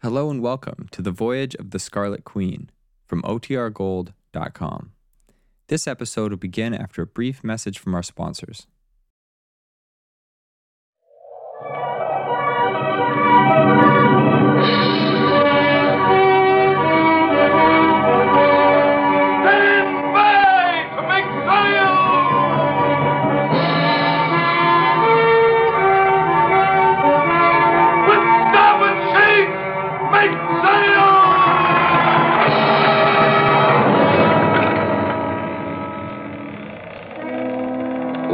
Hello and welcome to the Voyage of the Scarlet Queen from OTRGold.com. This episode will begin after a brief message from our sponsors.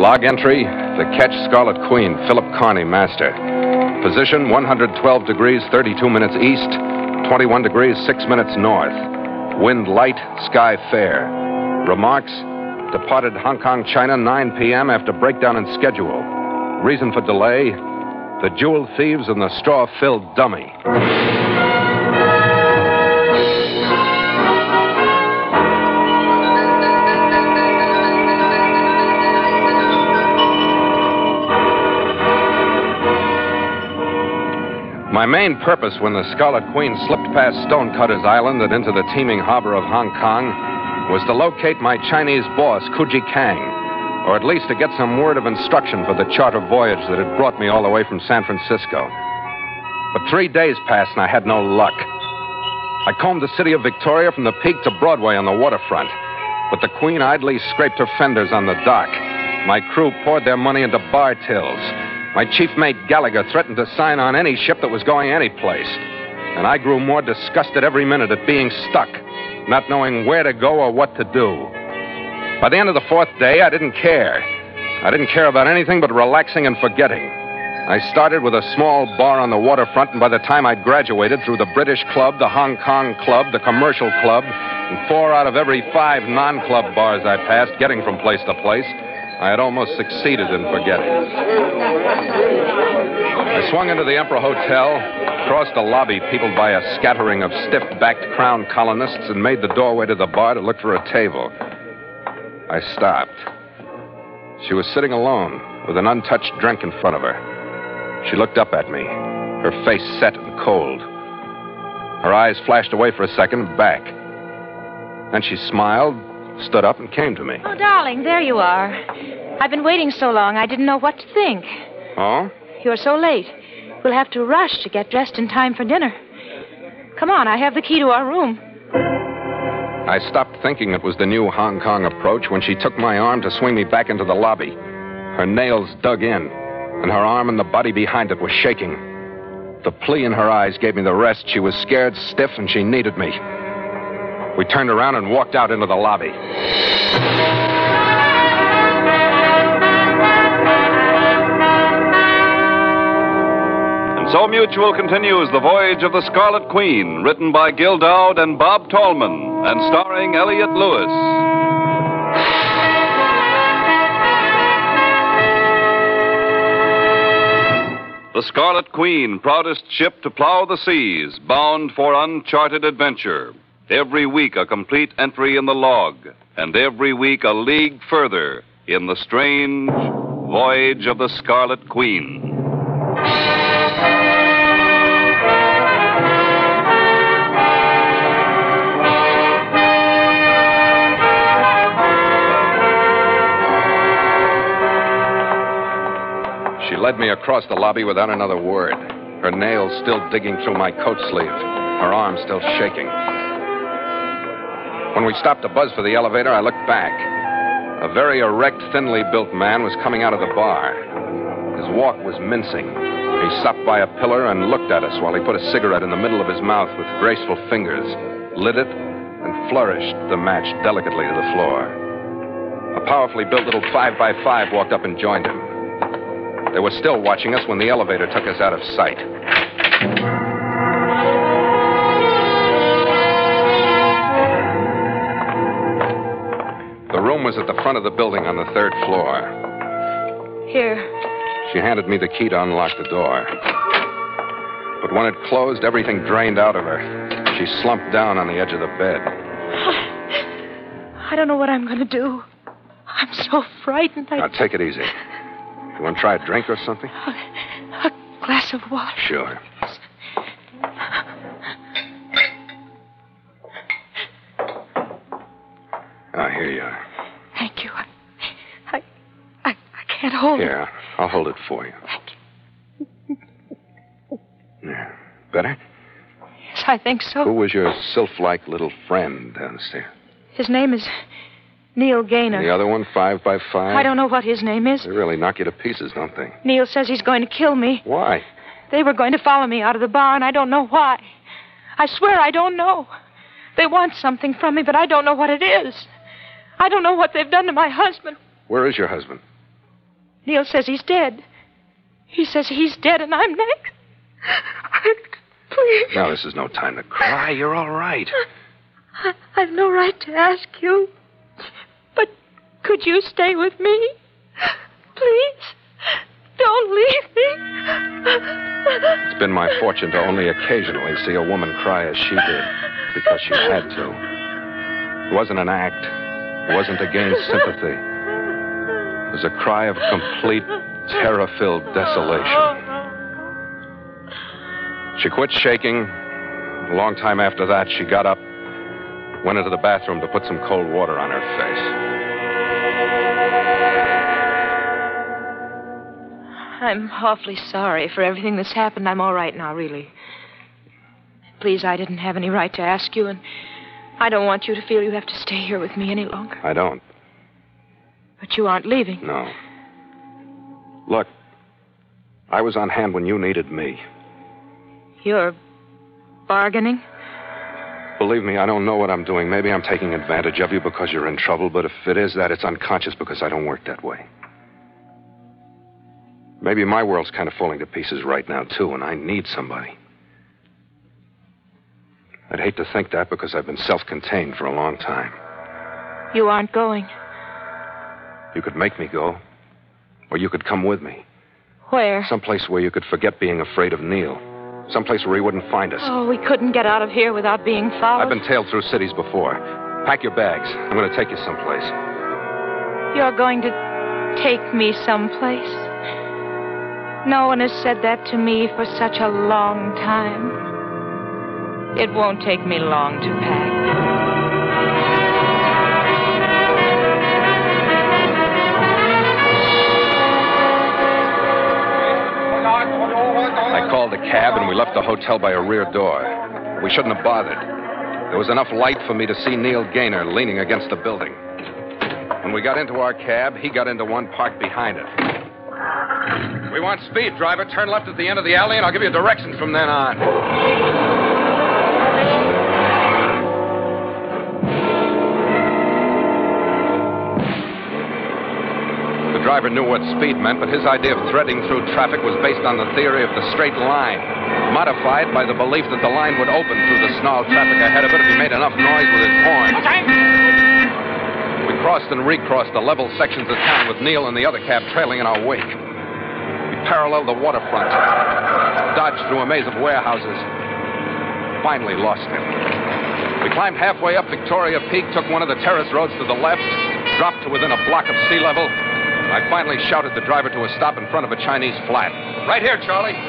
Log entry The Ketch Scarlet Queen, Philip Carney, Master. Position 112 degrees 32 minutes east, 21 degrees 6 minutes north. Wind light, sky fair. Remarks Departed Hong Kong, China, 9 p.m. after breakdown in schedule. Reason for delay The jewel thieves and the straw filled dummy. My main purpose when the Scarlet Queen slipped past Stonecutter's Island and into the teeming harbor of Hong Kong was to locate my Chinese boss, Kuji Kang, or at least to get some word of instruction for the charter voyage that had brought me all the way from San Francisco. But three days passed and I had no luck. I combed the city of Victoria from the peak to Broadway on the waterfront, but the Queen idly scraped her fenders on the dock. My crew poured their money into bar tills. My chief mate Gallagher threatened to sign on any ship that was going any place. And I grew more disgusted every minute at being stuck, not knowing where to go or what to do. By the end of the fourth day, I didn't care. I didn't care about anything but relaxing and forgetting. I started with a small bar on the waterfront, and by the time I'd graduated through the British Club, the Hong Kong Club, the Commercial Club, and four out of every five non club bars I passed, getting from place to place, I had almost succeeded in forgetting. I swung into the Emperor Hotel, crossed a lobby peopled by a scattering of stiff backed crown colonists, and made the doorway to the bar to look for a table. I stopped. She was sitting alone with an untouched drink in front of her. She looked up at me, her face set and cold. Her eyes flashed away for a second back. Then she smiled, stood up, and came to me. Oh, darling, there you are. I've been waiting so long, I didn't know what to think. Oh? You're so late. We'll have to rush to get dressed in time for dinner. Come on, I have the key to our room. I stopped thinking it was the new Hong Kong approach when she took my arm to swing me back into the lobby. Her nails dug in, and her arm and the body behind it were shaking. The plea in her eyes gave me the rest. She was scared stiff, and she needed me. We turned around and walked out into the lobby. And so Mutual continues The Voyage of the Scarlet Queen, written by Gil Doud and Bob Tallman, and starring Elliott Lewis. The Scarlet Queen, proudest ship to plow the seas, bound for uncharted adventure. Every week a complete entry in the log, and every week a league further in the strange voyage of the Scarlet Queen. She led me across the lobby without another word, her nails still digging through my coat sleeve, her arm still shaking. When we stopped to buzz for the elevator, I looked back. A very erect, thinly built man was coming out of the bar. His walk was mincing. He stopped by a pillar and looked at us while he put a cigarette in the middle of his mouth with graceful fingers, lit it, and flourished the match delicately to the floor. A powerfully built little five by five walked up and joined him. They were still watching us when the elevator took us out of sight. was at the front of the building on the third floor. Here. She handed me the key to unlock the door. But when it closed, everything drained out of her. She slumped down on the edge of the bed. I, I don't know what I'm going to do. I'm so frightened. I... Now, take it easy. You want to try a drink or something? A, a glass of water. Sure. Ah, here you are. Thank you. I, I, I, I can't hold it. Yeah, I'll hold it for you. Thank you. Yeah. Better? Yes, I think so. Who was your sylph-like little friend downstairs? His name is Neil Gaynor. The other one, five by five? I don't know what his name is. They really knock you to pieces, don't they? Neil says he's going to kill me. Why? They were going to follow me out of the bar, and I don't know why. I swear I don't know. They want something from me, but I don't know what it is. I don't know what they've done to my husband. Where is your husband? Neil says he's dead. He says he's dead, and I'm next. Please. Now, this is no time to cry. You're all right. I- I've no right to ask you. But could you stay with me? Please. Don't leave me. It's been my fortune to only occasionally see a woman cry as she did because she had to. It wasn't an act. It wasn't to gain sympathy. It was a cry of complete, terror filled desolation. She quit shaking. A long time after that, she got up, went into the bathroom to put some cold water on her face. I'm awfully sorry for everything that's happened. I'm all right now, really. Please, I didn't have any right to ask you, and I don't want you to feel you have to stay here with me any longer. I don't. But you aren't leaving. No. Look, I was on hand when you needed me. You're bargaining? Believe me, I don't know what I'm doing. Maybe I'm taking advantage of you because you're in trouble, but if it is that, it's unconscious because I don't work that way. Maybe my world's kind of falling to pieces right now, too, and I need somebody. I'd hate to think that because I've been self contained for a long time. You aren't going. You could make me go, or you could come with me. Where? Someplace where you could forget being afraid of Neil. Someplace where he wouldn't find us. Oh, we couldn't get out of here without being followed. I've been tailed through cities before. Pack your bags. I'm going to take you someplace. You're going to take me someplace. No one has said that to me for such a long time. It won't take me long to pack. I called a cab and we left the hotel by a rear door. We shouldn't have bothered. There was enough light for me to see Neil Gaynor leaning against the building. When we got into our cab, he got into one parked behind it. We want speed, driver. Turn left at the end of the alley, and I'll give you directions from then on. Driver knew what speed meant, but his idea of threading through traffic was based on the theory of the straight line, modified by the belief that the line would open through the snarled traffic ahead of it if he made enough noise with his horn. We crossed and recrossed the level sections of town with Neil and the other cab trailing in our wake. We paralleled the waterfront, dodged through a maze of warehouses, finally lost him. We climbed halfway up Victoria Peak, took one of the terrace roads to the left, dropped to within a block of sea level. I finally shouted the driver to a stop in front of a Chinese flat. Right here, Charlie. All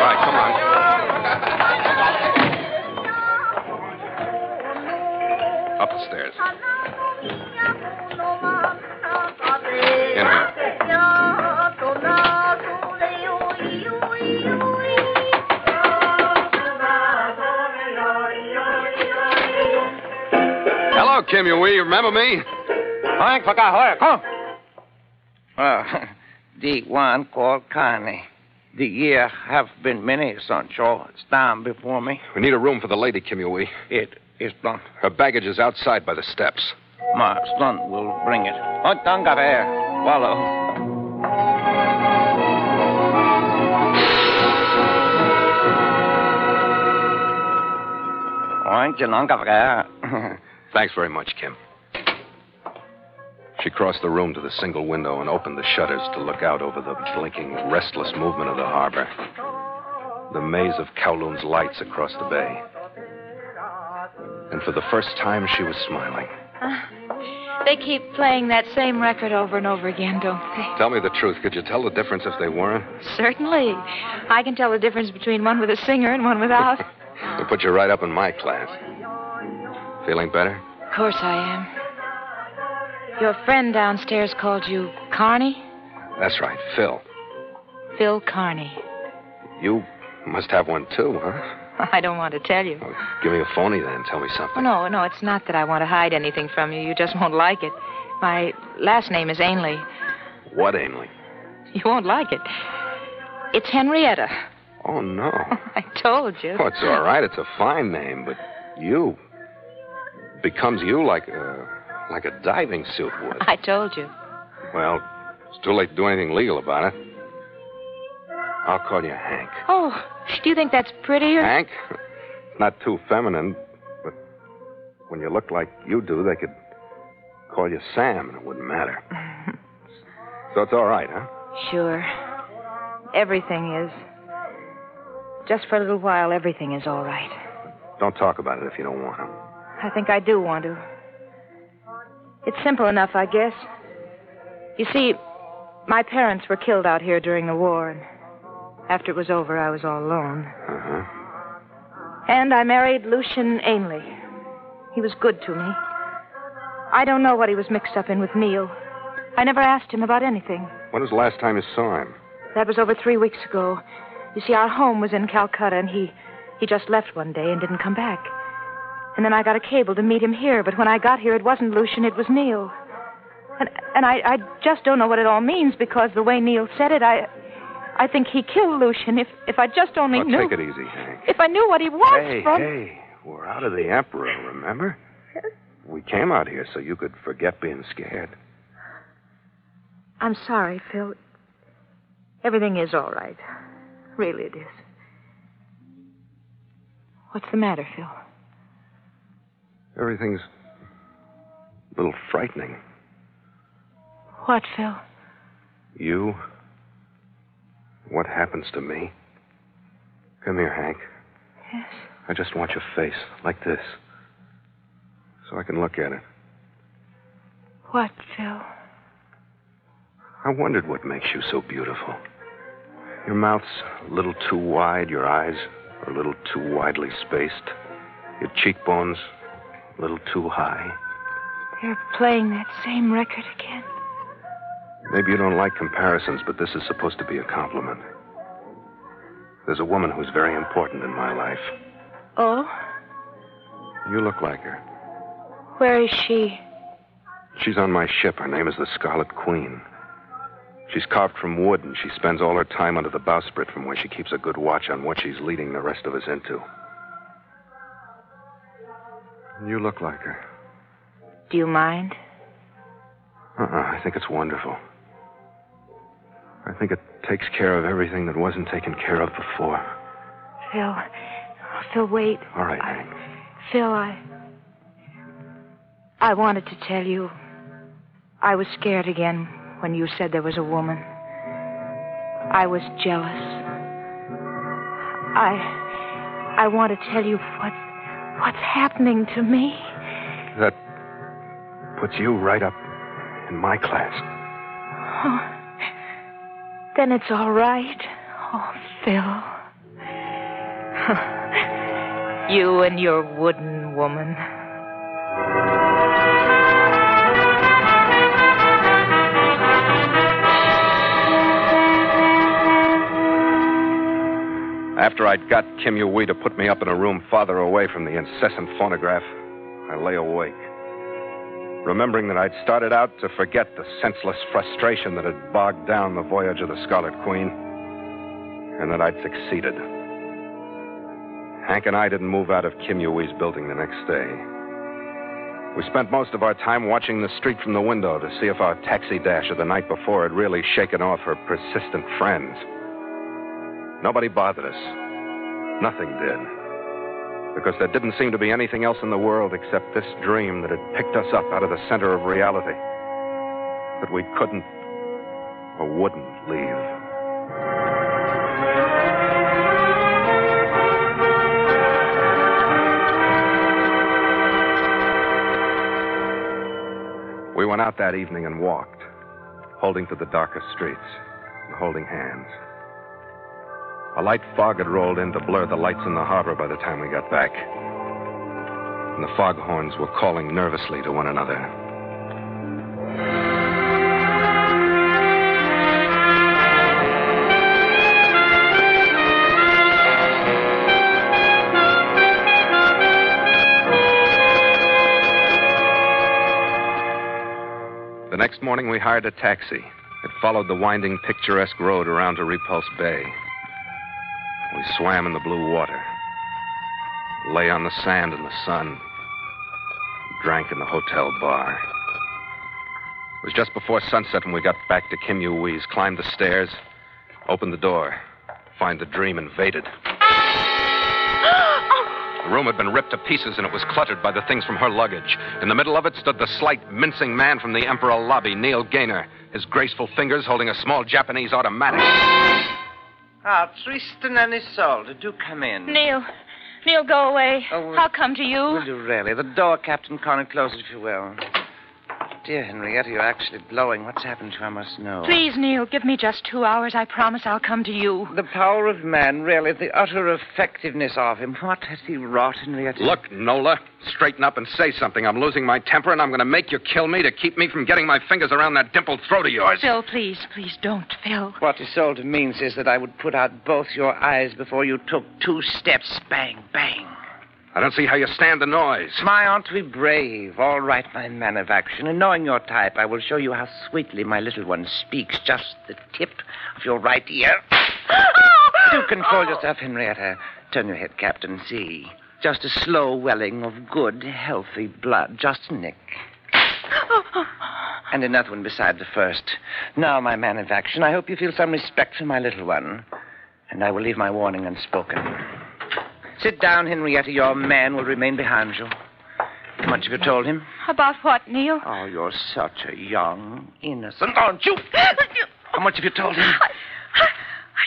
right, come on. Up the stairs. In here. Hello, Kim Yui. You remember me? Frank Pagahoya, come. Uh, the one called Connie. The year have been many, Sancho. It's down before me. We need a room for the lady, Kim Yui. It is done. Her baggage is outside by the steps. My son will bring it. Oh, Tangare, follow. Oink, Tangare. Thanks very much, Kim. She crossed the room to the single window and opened the shutters to look out over the blinking, restless movement of the harbor. The maze of Kowloon's lights across the bay. And for the first time, she was smiling. Ah, they keep playing that same record over and over again, don't they? Tell me the truth. Could you tell the difference if they weren't? Certainly. I can tell the difference between one with a singer and one without. We'll put you right up in my class. Feeling better? Of course I am. Your friend downstairs called you Carney? That's right, Phil. Phil Carney. You must have one too, huh? I don't want to tell you. Well, give me a phony then. Tell me Oh, something. no, no, it's not that I want to hide anything from you. You just won't like it. My last name is Ainley. What, Ainley? You won't like it. It's Henrietta. Oh, no. I told you. Oh, it's all right. It's a fine name, but you becomes you like a like a diving suit would. I told you. Well, it's too late to do anything legal about it. I'll call you Hank. Oh, do you think that's prettier? Hank? Not too feminine, but when you look like you do, they could call you Sam, and it wouldn't matter. so it's all right, huh? Sure. Everything is. Just for a little while, everything is all right. Don't talk about it if you don't want to. I think I do want to. It's simple enough, I guess. You see, my parents were killed out here during the war, and after it was over, I was all alone. Uh-huh. And I married Lucian Ainley. He was good to me. I don't know what he was mixed up in with Neil. I never asked him about anything. When was the last time you saw him? That was over three weeks ago. You see, our home was in Calcutta, and he he just left one day and didn't come back. And then I got a cable to meet him here, but when I got here, it wasn't Lucian, it was Neil. And and I, I just don't know what it all means because the way Neil said it, I I think he killed Lucian. If if I just only Oh, knew. take it easy, Hank. If I knew what he was Hey, from. hey, we're out of the Emperor, remember? We came out here so you could forget being scared. I'm sorry, Phil. Everything is all right. Really, it is. What's the matter, Phil? Everything's a little frightening. What, Phil? You? What happens to me? Come here, Hank. Yes. I just want your face, like this. So I can look at it. What, Phil? I wondered what makes you so beautiful. Your mouth's a little too wide, your eyes are a little too widely spaced, your cheekbones a little too high. They're playing that same record again. Maybe you don't like comparisons, but this is supposed to be a compliment. There's a woman who's very important in my life. Oh? You look like her. Where is she? She's on my ship. Her name is the Scarlet Queen. She's carved from wood, and she spends all her time under the bowsprit from where she keeps a good watch on what she's leading the rest of us into. You look like her. Do you mind? Uh-uh. I think it's wonderful. I think it takes care of everything that wasn't taken care of before. Phil. Oh, Phil, wait. All right, I-. Phil, I. I wanted to tell you. I was scared again when you said there was a woman. I was jealous. I. I want to tell you what. What's happening to me. That puts you right up in my class. Oh, then it's all right. Oh, Phil. you and your wooden woman. After I'd got Kim Yui to put me up in a room farther away from the incessant phonograph, I lay awake. Remembering that I'd started out to forget the senseless frustration that had bogged down the voyage of the Scarlet Queen, and that I'd succeeded. Hank and I didn't move out of Kim Yui's building the next day. We spent most of our time watching the street from the window to see if our taxi dash of the night before had really shaken off her persistent friends. Nobody bothered us. Nothing did. Because there didn't seem to be anything else in the world except this dream that had picked us up out of the center of reality. That we couldn't or wouldn't leave. We went out that evening and walked, holding to the darker streets and holding hands. A light fog had rolled in to blur the lights in the harbor by the time we got back. And the foghorns were calling nervously to one another. The next morning, we hired a taxi. It followed the winding, picturesque road around to Repulse Bay. We swam in the blue water, lay on the sand in the sun, drank in the hotel bar. It was just before sunset when we got back to Kim Yui's, climbed the stairs, opened the door, find the dream invaded. The room had been ripped to pieces and it was cluttered by the things from her luggage. In the middle of it stood the slight, mincing man from the Emperor lobby, Neil Gaynor, his graceful fingers holding a small Japanese automatic. Ah, Tristan and Isolde, do come in. Neil. Neil, go away. Oh, I'll come to you. Will you really? The door, Captain Connor, close it if you will. Dear Henrietta, you're actually blowing. What's happened to her? I must know. Please, Neil, give me just two hours. I promise I'll come to you. The power of man, really, the utter effectiveness of him. What has he wrought, Henrietta? Look, Nola, straighten up and say something. I'm losing my temper, and I'm going to make you kill me to keep me from getting my fingers around that dimpled throat of yours. Phil, please, please don't, Phil. What Isolde means is that I would put out both your eyes before you took two steps. Bang, bang. I don't see how you stand the noise. My aunt to be brave. All right, my man of action. And knowing your type, I will show you how sweetly my little one speaks. Just the tip of your right ear. Do control oh. yourself, Henrietta. Turn your head, Captain. See. Just a slow welling of good, healthy blood. Just a nick. And another one beside the first. Now, my man of action, I hope you feel some respect for my little one. And I will leave my warning unspoken. Sit down, Henrietta. Your man will remain behind you. How much have you told him? About what, Neil? Oh, you're such a young, innocent, aren't you? How much have you told him? I,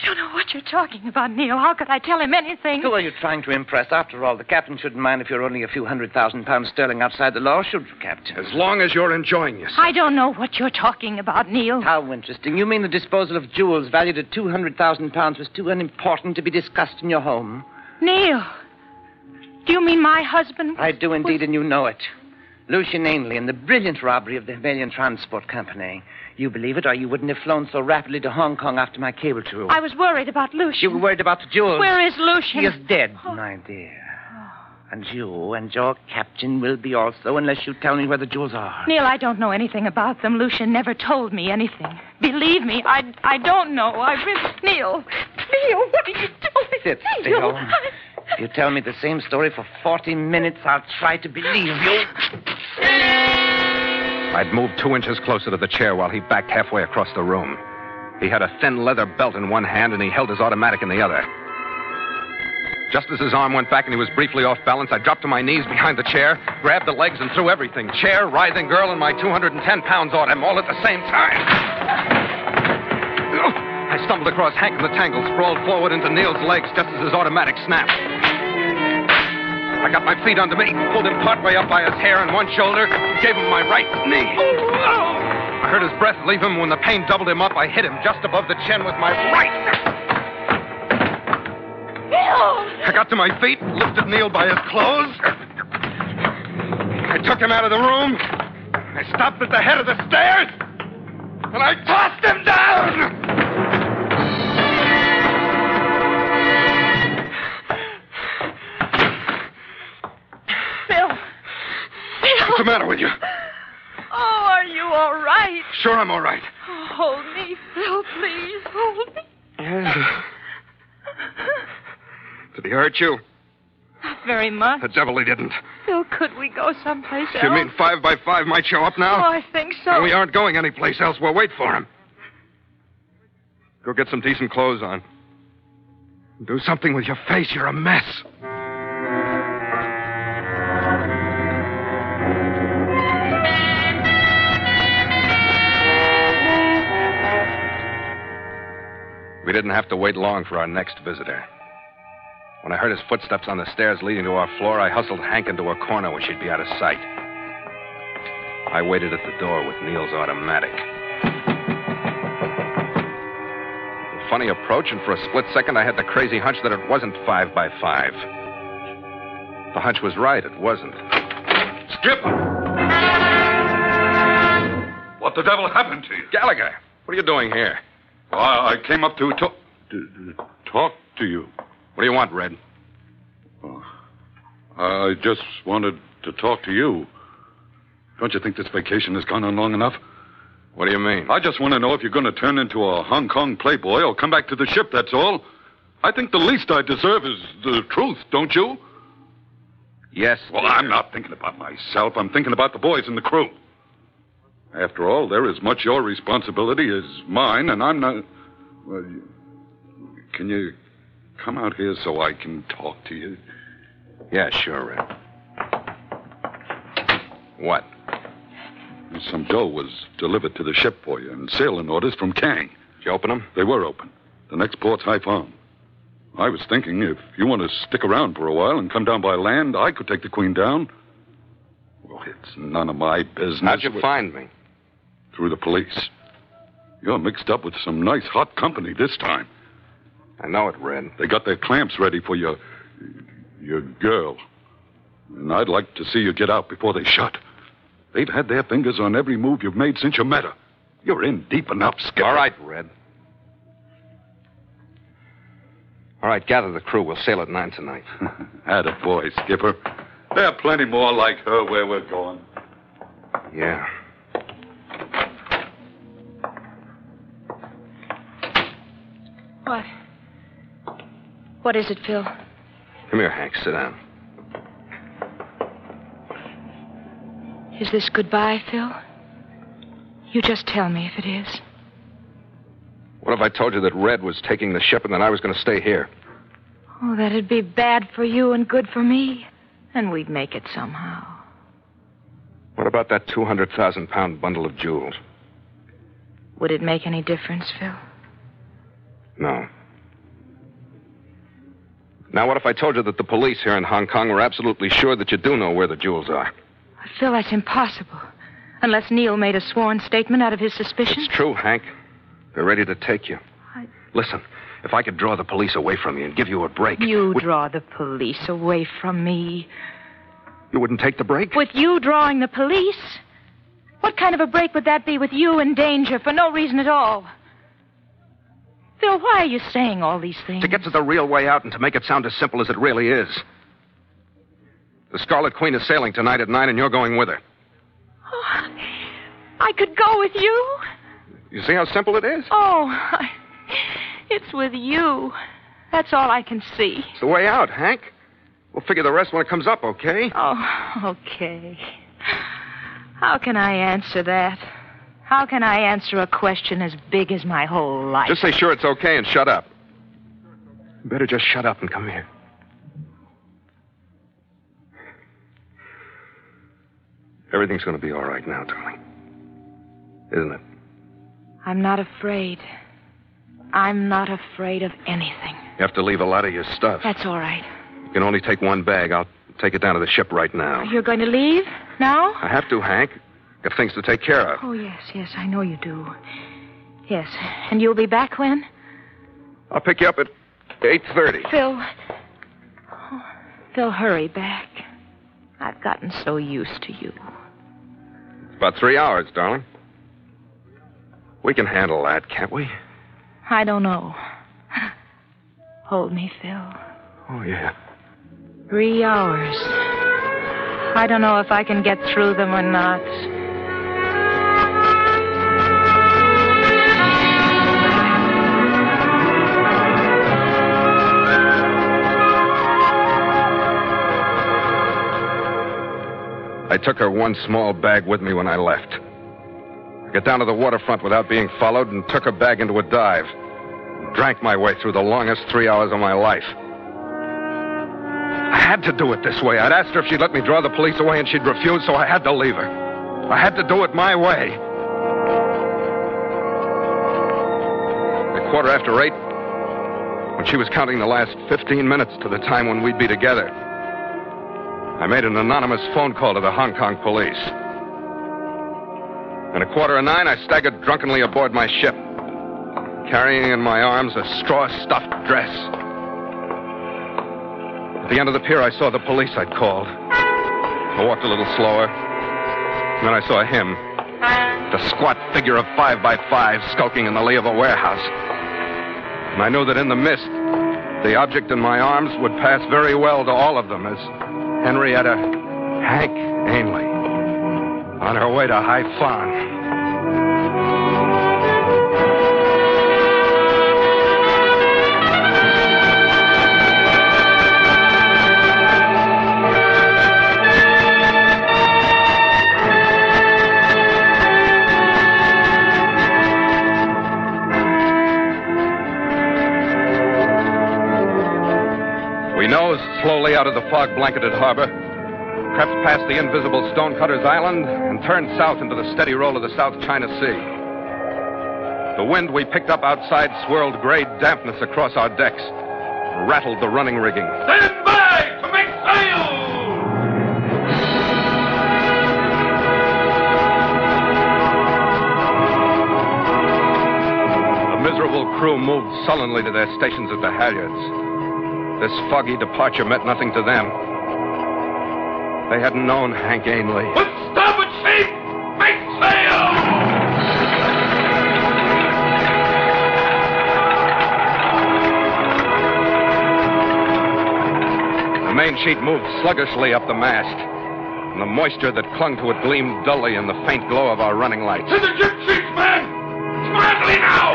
I don't know what you're talking about, Neil. How could I tell him anything? Who are you trying to impress? After all, the captain shouldn't mind if you're only a few hundred thousand pounds sterling outside the law, should you, Captain? As long as you're enjoying yourself. I don't know what you're talking about, Neil. How interesting. You mean the disposal of jewels valued at two hundred thousand pounds was too unimportant to be discussed in your home? Neil. Do you mean my husband? I do indeed, and you know it. Lucian Ainley and the brilliant robbery of the Himalayan Transport Company. You believe it, or you wouldn't have flown so rapidly to Hong Kong after my cable to you. I was worried about Lucian. You were worried about the jewels. Where is Lucian? He is dead, oh. my dear. And you and your captain will be also, unless you tell me where the jewels are. Neil, I don't know anything about them. Lucian never told me anything. Believe me, I, I don't know. I really... Neil. Neil, what are you doing? Sit Neil, still. I- If you tell me the same story for 40 minutes, I'll try to believe you. I'd moved two inches closer to the chair while he backed halfway across the room. He had a thin leather belt in one hand and he held his automatic in the other. Just as his arm went back and he was briefly off balance, I dropped to my knees behind the chair, grabbed the legs, and threw everything chair, writhing girl, and my 210 pounds on him all at the same time. I stumbled across Hank in the tangle, sprawled forward into Neil's legs just as his automatic snapped. I got my feet under me, pulled him partway up by his hair and one shoulder, gave him my right knee. I heard his breath leave him. When the pain doubled him up, I hit him just above the chin with my right. I got to my feet, lifted Neil by his clothes. I took him out of the room. I stopped at the head of the stairs, and I tossed him down. Phil. What's the matter with you? Oh, are you all right? Sure, I'm all right. Oh, hold me, Phil, please. Hold me. Did he hurt you? Not very much. The devil he didn't. Phil, could we go someplace else? You mean five by five might show up now? Oh. I think so. We aren't going anyplace else. We'll wait for him. Go get some decent clothes on. Do something with your face. You're a mess. We didn't have to wait long for our next visitor. When I heard his footsteps on the stairs leading to our floor, I hustled Hank into a corner where she'd be out of sight. I waited at the door with Neil's automatic. The funny approach, and for a split second I had the crazy hunch that it wasn't five by five. The hunch was right, it wasn't. Skipper! What the devil happened to you? Gallagher, what are you doing here? I, I came up to to, to talk to you. What do you want, Red? Oh, I just wanted to talk to you. Don't you think this vacation has gone on long enough? What do you mean? I just want to know if you're going to turn into a Hong Kong playboy or come back to the ship, that's all. I think the least I deserve is the truth, don't you? Yes. Well, I'm not thinking about myself. I'm thinking about the boys and the crew. After all, they're as much your responsibility as mine, and I'm not. Well, can you come out here so I can talk to you? Yeah, sure, Red. What? Some dough was delivered to the ship for you, and sailing orders from Kang. Did you open them? They were open. The next port's Haiphong. I was thinking if you want to stick around for a while and come down by land, I could take the Queen down. Well, it's none of my business. How'd you find me? Through the police. You're mixed up with some nice hot company this time. I know it, Red. They got their clamps ready for your. your girl. And I'd like to see you get out before they shut. They've had their fingers on every move you've made since you met her. You're in deep enough, Skipper. All right, Red. All right, gather the crew. We'll sail at nine tonight. Atta boy, Skipper. There are plenty more like her where we're going. Yeah. What? What is it, Phil? Come here, Hank. Sit down. Is this goodbye, Phil? You just tell me if it is. What if I told you that Red was taking the ship and that I was going to stay here? Oh, that'd be bad for you and good for me. And we'd make it somehow. What about that 200,000 pound bundle of jewels? Would it make any difference, Phil? No. Now, what if I told you that the police here in Hong Kong were absolutely sure that you do know where the jewels are? Phil, that's impossible. Unless Neil made a sworn statement out of his suspicion. It's true, Hank. They're ready to take you. I- Listen, if I could draw the police away from you and give you a break, You would- draw the police away from me. you wouldn't take the break? With you drawing the police? What kind of a break would that be with you in danger for no reason at all? Phil, why are you saying all these things? To get to the real way out and to make it sound as simple as it really is. The Scarlet Queen is sailing tonight at nine, and you're going with her. Oh, I could go with you. You see how simple it is? Oh, I, it's with you. That's all I can see. It's the way out, Hank. We'll figure the rest when it comes up, okay? Oh, okay. How can I answer that? How can I answer a question as big as my whole life? Just say sure it's okay and shut up. You better just shut up and come here. Everything's going to be all right now, darling. Isn't it? I'm not afraid. I'm not afraid of anything. You have to leave a lot of your stuff. That's all right. You can only take one bag. I'll take it down to the ship right now. You're going to leave now? I have to, Hank. Got things to take care of. Oh, yes, yes, I know you do. Yes. And you'll be back when? I'll pick you up at 8.30. Phil. Oh, Phil, hurry back. I've gotten so used to you. It's About three hours, darling. We can handle that, can't we? I don't know. Hold me, Phil. Oh, yeah. Three hours. I don't know if I can get through them or not. I took her one small bag with me when I left. I got down to the waterfront without being followed and took her bag into a dive. Drank my way through the longest three hours of my life. I had to do it this way. I'd asked her if she'd let me draw the police away, and she'd refused, so I had to leave her. I had to do it my way. At quarter after eight, when she was counting the last 15 minutes to the time when we'd be together, I made an anonymous phone call to the Hong Kong police. At quarter of nine, I staggered drunkenly aboard my ship. carrying in my arms a straw stuffed dress. At the end of the pier, I saw the police I'd called. I walked a little slower. Then I saw him, the squat figure of five by five, skulking in the lee of a warehouse. And I knew that in the mist, the object in my arms would pass very well to all of them as Henrietta Hank Ainley on her way to High slowly out of the fog blanketed harbor, crept past the invisible Stonecutter's Island, and turned south into the steady roll of the South China Sea. The wind we picked up outside swirled gray dampness across our decks, rattled the running rigging. Stand by to make sail! The miserable crew moved sullenly to their stations at the halyards. This foggy departure meant nothing to them. They hadn't known Hank Ainley. But stop it, sheet, make sail! The main sheet moved sluggishly up the mast, and the moisture that clung to it gleamed dully in the faint glow of our running lights. To the jib sheets, men! Smartly now!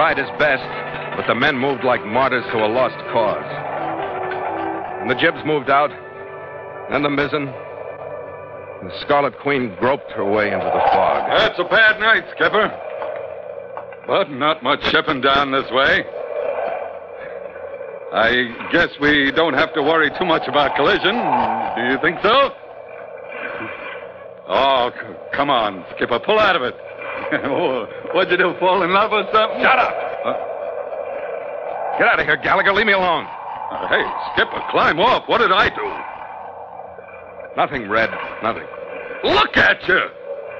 Tried his best, but the men moved like martyrs to a lost cause. And the jibs moved out, and the mizzen. The Scarlet Queen groped her way into the fog. That's a bad night, Skipper. But not much shipping down this way. I guess we don't have to worry too much about collision. Do you think so? Oh, c- come on, Skipper, pull out of it. Oh, What'd you do, fall in love or something? Shut up! Get out of here, Gallagher. Leave me alone. Uh, hey, Skipper, climb off. What did I do? Nothing, Red. Nothing. Look at you!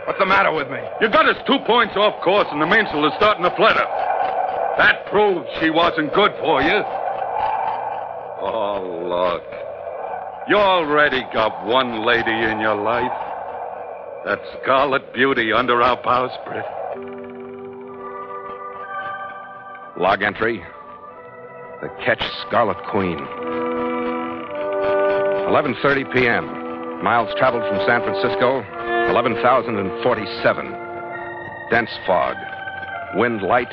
What's the matter with me? You got us two points off course, and the mainsail is starting to flutter. That proves she wasn't good for you. Oh, look. You already got one lady in your life. That scarlet beauty under our bowsprit. Log entry. The Ketch Scarlet Queen. 11:30 p.m. Miles traveled from San Francisco, 11,047. Dense fog. Wind light.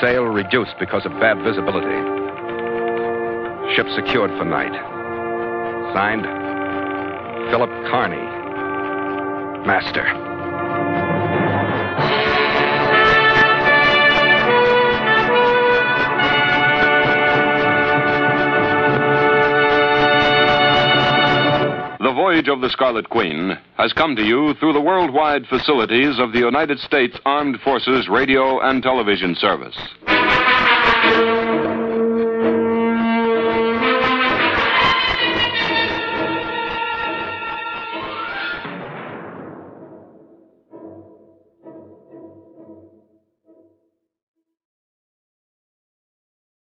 Sail reduced because of bad visibility. Ship secured for night. Signed, Philip Carney, Master. The Voyage of the Scarlet Queen has come to you through the worldwide facilities of the United States Armed Forces Radio and Television Service.